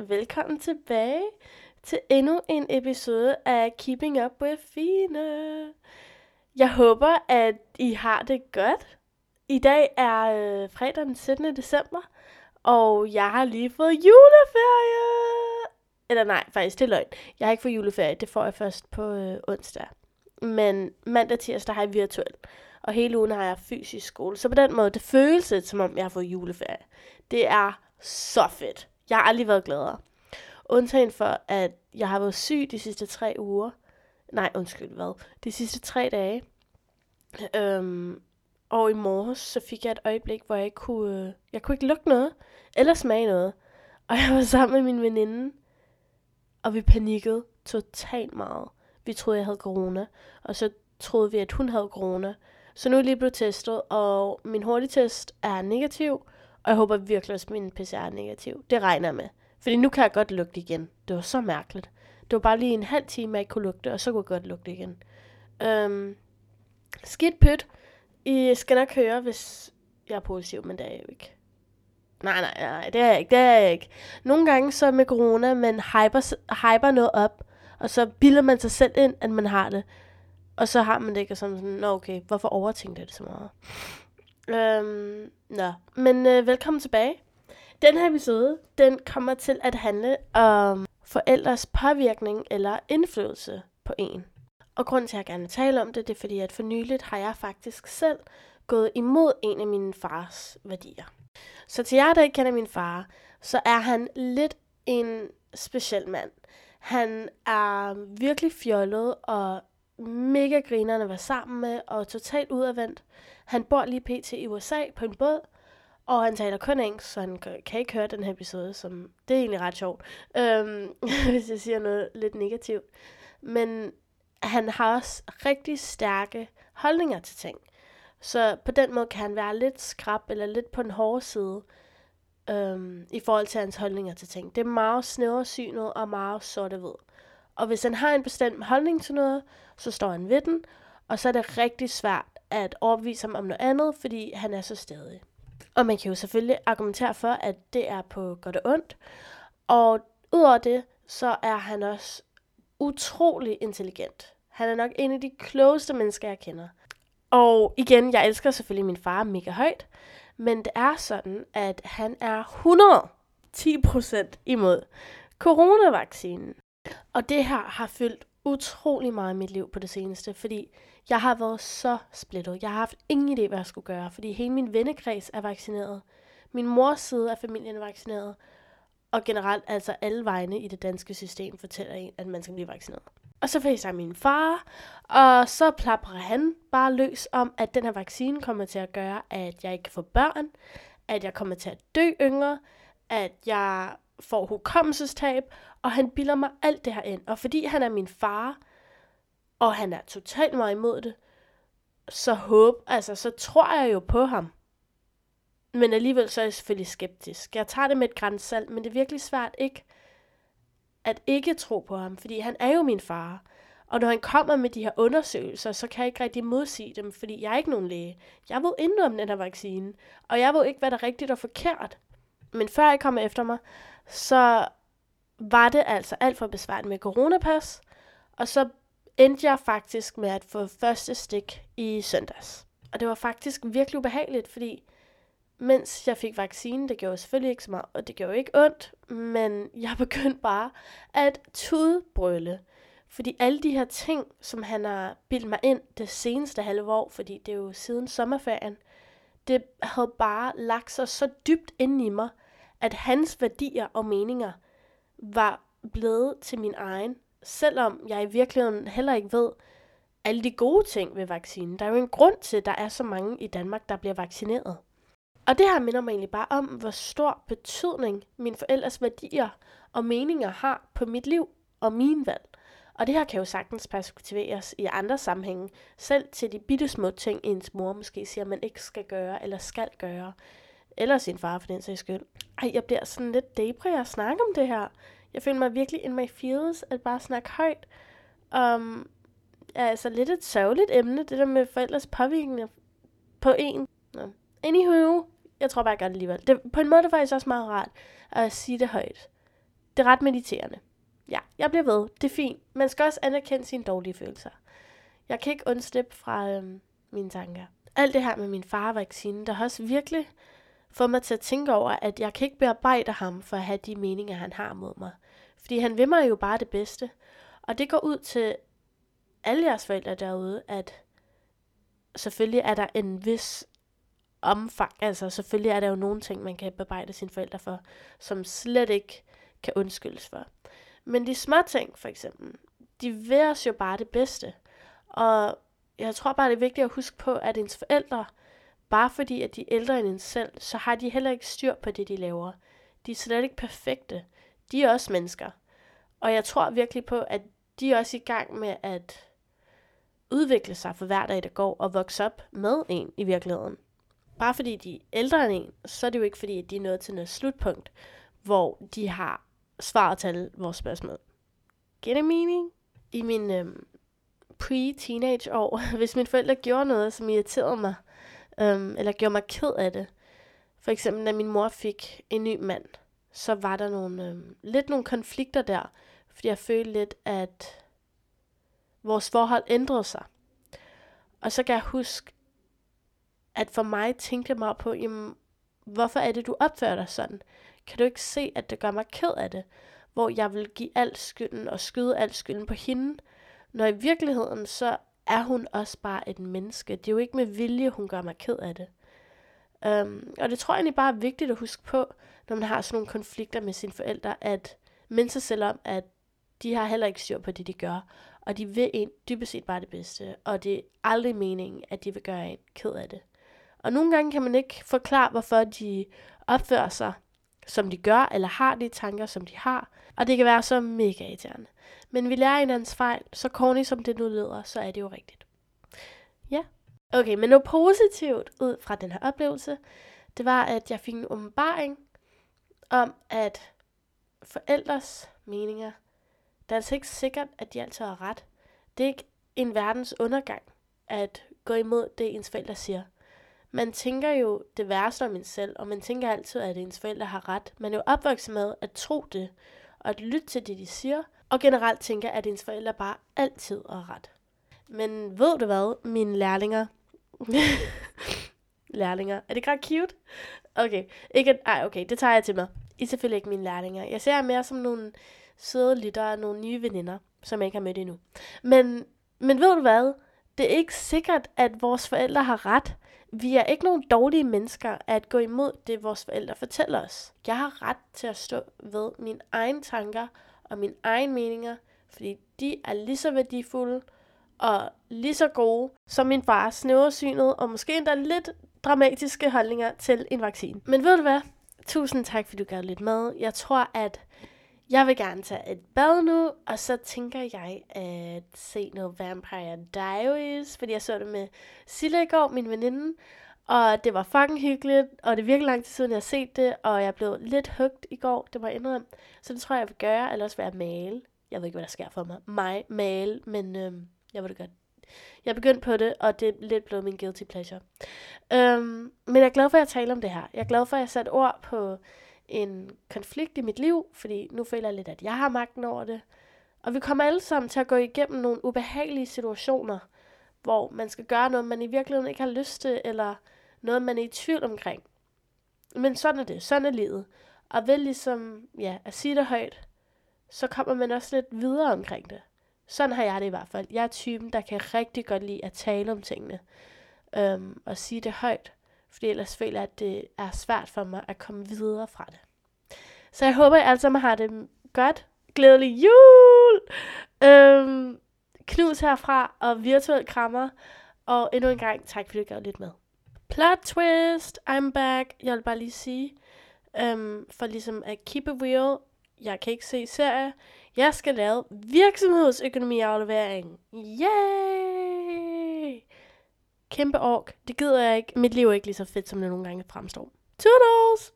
Velkommen tilbage til endnu en episode af Keeping Up with Fine. Jeg håber, at I har det godt. I dag er øh, fredag den 17. december, og jeg har lige fået juleferie. Eller nej, faktisk, det er løgn. Jeg har ikke fået juleferie, det får jeg først på øh, onsdag. Men mandag tirsdag har jeg virtuel og hele ugen har jeg fysisk skole. Så på den måde, det føles lidt, som om jeg har fået juleferie. Det er så fedt. Jeg har aldrig været gladere. Undtagen for, at jeg har været syg de sidste tre uger. Nej, undskyld, hvad? De sidste tre dage. Øhm, og i morges, så fik jeg et øjeblik, hvor jeg ikke kunne, øh, jeg kunne ikke lugte noget, eller smage noget. Og jeg var sammen med min veninde, og vi panikkede totalt meget. Vi troede, jeg havde corona, og så troede vi, at hun havde corona. Så nu er jeg lige blevet testet, og min hurtigtest er negativ, og jeg håber virkelig også, at min PCR er negativ. Det regner jeg med. Fordi nu kan jeg godt lugte igen. Det var så mærkeligt. Det var bare lige en halv time, jeg ikke kunne lugte, og så kunne jeg godt lugte igen. Øhm, skidt pyt. I skal nok høre, hvis jeg er positiv, men det er jeg jo ikke. Nej, nej, nej, det er jeg ikke, det er jeg ikke. Nogle gange så med corona, man hyper, hyper noget op, og så bilder man sig selv ind, at man har det. Og så har man det ikke, og sådan, nå okay, hvorfor overtænkte jeg det så meget? Øhm, nå, men øh, velkommen tilbage. Den her episode, den kommer til at handle om forældres påvirkning eller indflydelse på en. Og grunden til, at jeg gerne vil tale om det, det er fordi, at for nyligt har jeg faktisk selv gået imod en af mine fars værdier. Så til jer, der ikke kender min far, så er han lidt en speciel mand. Han er virkelig fjollet og mega grinerne at være sammen med og totalt udadvendt. Han bor lige pt. i USA på en båd, og han taler kun engelsk, så han kan ikke høre den her episode, som det er egentlig ret sjovt, øhm, hvis jeg siger noget lidt negativt. Men han har også rigtig stærke holdninger til ting. Så på den måde kan han være lidt skrab eller lidt på en hårde side øhm, i forhold til hans holdninger til ting. Det er meget snæversynet og meget sorte ved. Og hvis han har en bestemt holdning til noget, så står han ved den, og så er det rigtig svært at overbevise ham om noget andet, fordi han er så stadig. Og man kan jo selvfølgelig argumentere for, at det er på godt og ondt. Og udover det, så er han også utrolig intelligent. Han er nok en af de klogeste mennesker, jeg kender. Og igen, jeg elsker selvfølgelig min far mega højt, men det er sådan, at han er 110% imod coronavaccinen. Og det her har fyldt utrolig meget i mit liv på det seneste, fordi jeg har været så splittet. Jeg har haft ingen idé, hvad jeg skulle gøre, fordi hele min vennekreds er vaccineret. Min mors side af familien er vaccineret. Og generelt, altså alle vegne i det danske system, fortæller en, at man skal blive vaccineret. Og så facetimer min far, og så plapper han bare løs om, at den her vaccine kommer til at gøre, at jeg ikke kan få børn, at jeg kommer til at dø yngre, at jeg får hukommelsestab, og han bilder mig alt det her ind. Og fordi han er min far, og han er totalt meget imod det, så håb, altså så tror jeg jo på ham. Men alligevel så er jeg selvfølgelig skeptisk. Jeg tager det med et grænsalt, men det er virkelig svært ikke at ikke tro på ham, fordi han er jo min far. Og når han kommer med de her undersøgelser, så kan jeg ikke rigtig modsige dem, fordi jeg er ikke nogen læge. Jeg ved intet om den her vaccine, og jeg ved ikke, hvad der er rigtigt og forkert. Men før jeg kom efter mig, så var det altså alt for besværligt med coronapas, og så endte jeg faktisk med at få første stik i søndags. Og det var faktisk virkelig ubehageligt, fordi mens jeg fik vaccinen, det gjorde selvfølgelig ikke så meget, og det gjorde ikke ondt, men jeg begyndte bare at tudbrøle. Fordi alle de her ting, som han har bildt mig ind det seneste halve år, fordi det er jo siden sommerferien, det havde bare lagt sig så dybt ind i mig, at hans værdier og meninger var blevet til min egen, selvom jeg i virkeligheden heller ikke ved alle de gode ting ved vaccinen. Der er jo en grund til, at der er så mange i Danmark, der bliver vaccineret. Og det her minder mig egentlig bare om, hvor stor betydning mine forældres værdier og meninger har på mit liv og min valg. Og det her kan jo sagtens perspektiveres i andre sammenhænge, selv til de bitte små ting, ens mor måske siger, man ikke skal gøre eller skal gøre, eller sin far for den sags skyld. Ej, jeg bliver sådan lidt debri at snakke om det her. Jeg føler mig virkelig in my feels at bare snakke højt. Um, altså lidt et sørgeligt emne, det der med forældres påvirkning på en. No. Anywho, jeg tror bare, jeg gør det alligevel. Det, på en måde er det faktisk også meget rart at sige det højt. det er ret mediterende. Ja, jeg bliver ved. Det er fint. Man skal også anerkende sine dårlige følelser. Jeg kan ikke undslippe fra øhm, mine tanker. Alt det her med min far vaccine, der har også virkelig fået mig til at tænke over, at jeg kan ikke bearbejde ham for at have de meninger, han har mod mig. Fordi han vil mig jo bare det bedste. Og det går ud til alle jeres forældre derude, at selvfølgelig er der en vis omfang, altså selvfølgelig er der jo nogle ting, man kan bearbejde sine forældre for, som slet ikke kan undskyldes for. Men de små ting, for eksempel, de vil os jo bare det bedste. Og jeg tror bare, det er vigtigt at huske på, at ens forældre, bare fordi at de er ældre end en selv, så har de heller ikke styr på det, de laver. De er slet ikke perfekte. De er også mennesker. Og jeg tror virkelig på, at de er også i gang med at udvikle sig for hver dag, der går, og vokse op med en i virkeligheden. Bare fordi de er ældre end en, så er det jo ikke fordi, at de er nået til noget slutpunkt, hvor de har svaret til alle vores spørgsmål. Giver det mening? I min øhm, pre-teenage år, hvis mine forældre gjorde noget, som irriterede mig, øhm, eller gjorde mig ked af det, for eksempel, da min mor fik en ny mand, så var der nogle, øh, lidt nogle konflikter der, fordi jeg følte lidt, at vores forhold ændrede sig. Og så kan jeg huske, at for mig tænkte jeg meget på, jamen, hvorfor er det, du opfører dig sådan? Kan du ikke se, at det gør mig ked af det? Hvor jeg vil give al skylden og skyde al skylden på hende, når i virkeligheden så er hun også bare et menneske. Det er jo ikke med vilje, hun gør mig ked af det. Um, og det tror jeg egentlig bare er vigtigt at huske på, når man har sådan nogle konflikter med sine forældre, at minde sig selv om, at de har heller ikke styr på det, de gør. Og de vil en dybest set bare det bedste. Og det er aldrig meningen, at de vil gøre en ked af det. Og nogle gange kan man ikke forklare, hvorfor de opfører sig, som de gør, eller har de tanker, som de har. Og det kan være så mega irriterende. Men vi lærer hinandens fejl, så corny som det nu lyder, så er det jo rigtigt. Ja. Okay, men noget positivt ud fra den her oplevelse, det var, at jeg fik en åbenbaring om, at forældres meninger, det er altså ikke sikkert, at de altid har ret. Det er ikke en verdens undergang at gå imod det, ens forældre siger. Man tænker jo det værste om en selv, og man tænker altid, at ens forældre har ret. Man er jo opvokset med at tro det, og at lytte til det, de siger, og generelt tænker, at ens forældre bare altid har ret. Men ved du hvad, mine lærlinger? lærlinger. Er det godt cute? Okay, ikke, ej, okay, det tager jeg til mig. I er selvfølgelig ikke mine lærlinger. Jeg ser jer mere som nogle søde lyttere, nogle nye veninder, som jeg ikke har mødt endnu. Men, men ved du hvad? Det er ikke sikkert, at vores forældre har ret. Vi er ikke nogen dårlige mennesker at gå imod det, vores forældre fortæller os. Jeg har ret til at stå ved mine egne tanker og mine egne meninger, fordi de er lige så værdifulde og lige så gode som min fars snæversynet og måske endda lidt dramatiske holdninger til en vaccine. Men ved du hvad? Tusind tak, fordi du gav lidt med. Jeg tror, at jeg vil gerne tage et bad nu, og så tænker jeg at se noget Vampire Diaries, fordi jeg så det med Silla i går, min veninde, og det var fucking hyggeligt, og det er virkelig lang tid siden, jeg har set det, og jeg blev lidt hugt i går, det var jeg indrømme. Så det tror jeg, jeg vil gøre, eller også være male. Jeg ved ikke, hvad der sker for mig. Mig, male, men øhm, jeg vil det godt. Jeg begyndte på det, og det er lidt blevet min guilty pleasure. Øhm, men jeg er glad for, at jeg taler om det her. Jeg er glad for, at jeg satte ord på en konflikt i mit liv, fordi nu føler jeg lidt, at jeg har magten over det. Og vi kommer alle sammen til at gå igennem nogle ubehagelige situationer, hvor man skal gøre noget, man i virkeligheden ikke har lyst til, eller noget, man er i tvivl omkring. Men sådan er det. Sådan er livet. Og ved ligesom ja, at sige det højt, så kommer man også lidt videre omkring det. Sådan har jeg det i hvert fald. Jeg er typen, der kan rigtig godt lide at tale om tingene. Øhm, og sige det højt. Fordi ellers føler jeg, at det er svært for mig at komme videre fra det. Så jeg håber, at I alle sammen har det godt. Glædelig jul! Øhm, knus herfra og virtuel krammer. Og endnu en gang, tak fordi du gav lidt med. Plot twist, I'm back. Jeg vil bare lige sige, øhm, for ligesom at keep it real, jeg kan ikke se serie. Jeg skal lave virksomhedsøkonomiaflevering. Yay! Kæmpe ork. Det gider jeg ikke. Mit liv er ikke lige så fedt, som det nogle gange fremstår. Toodles!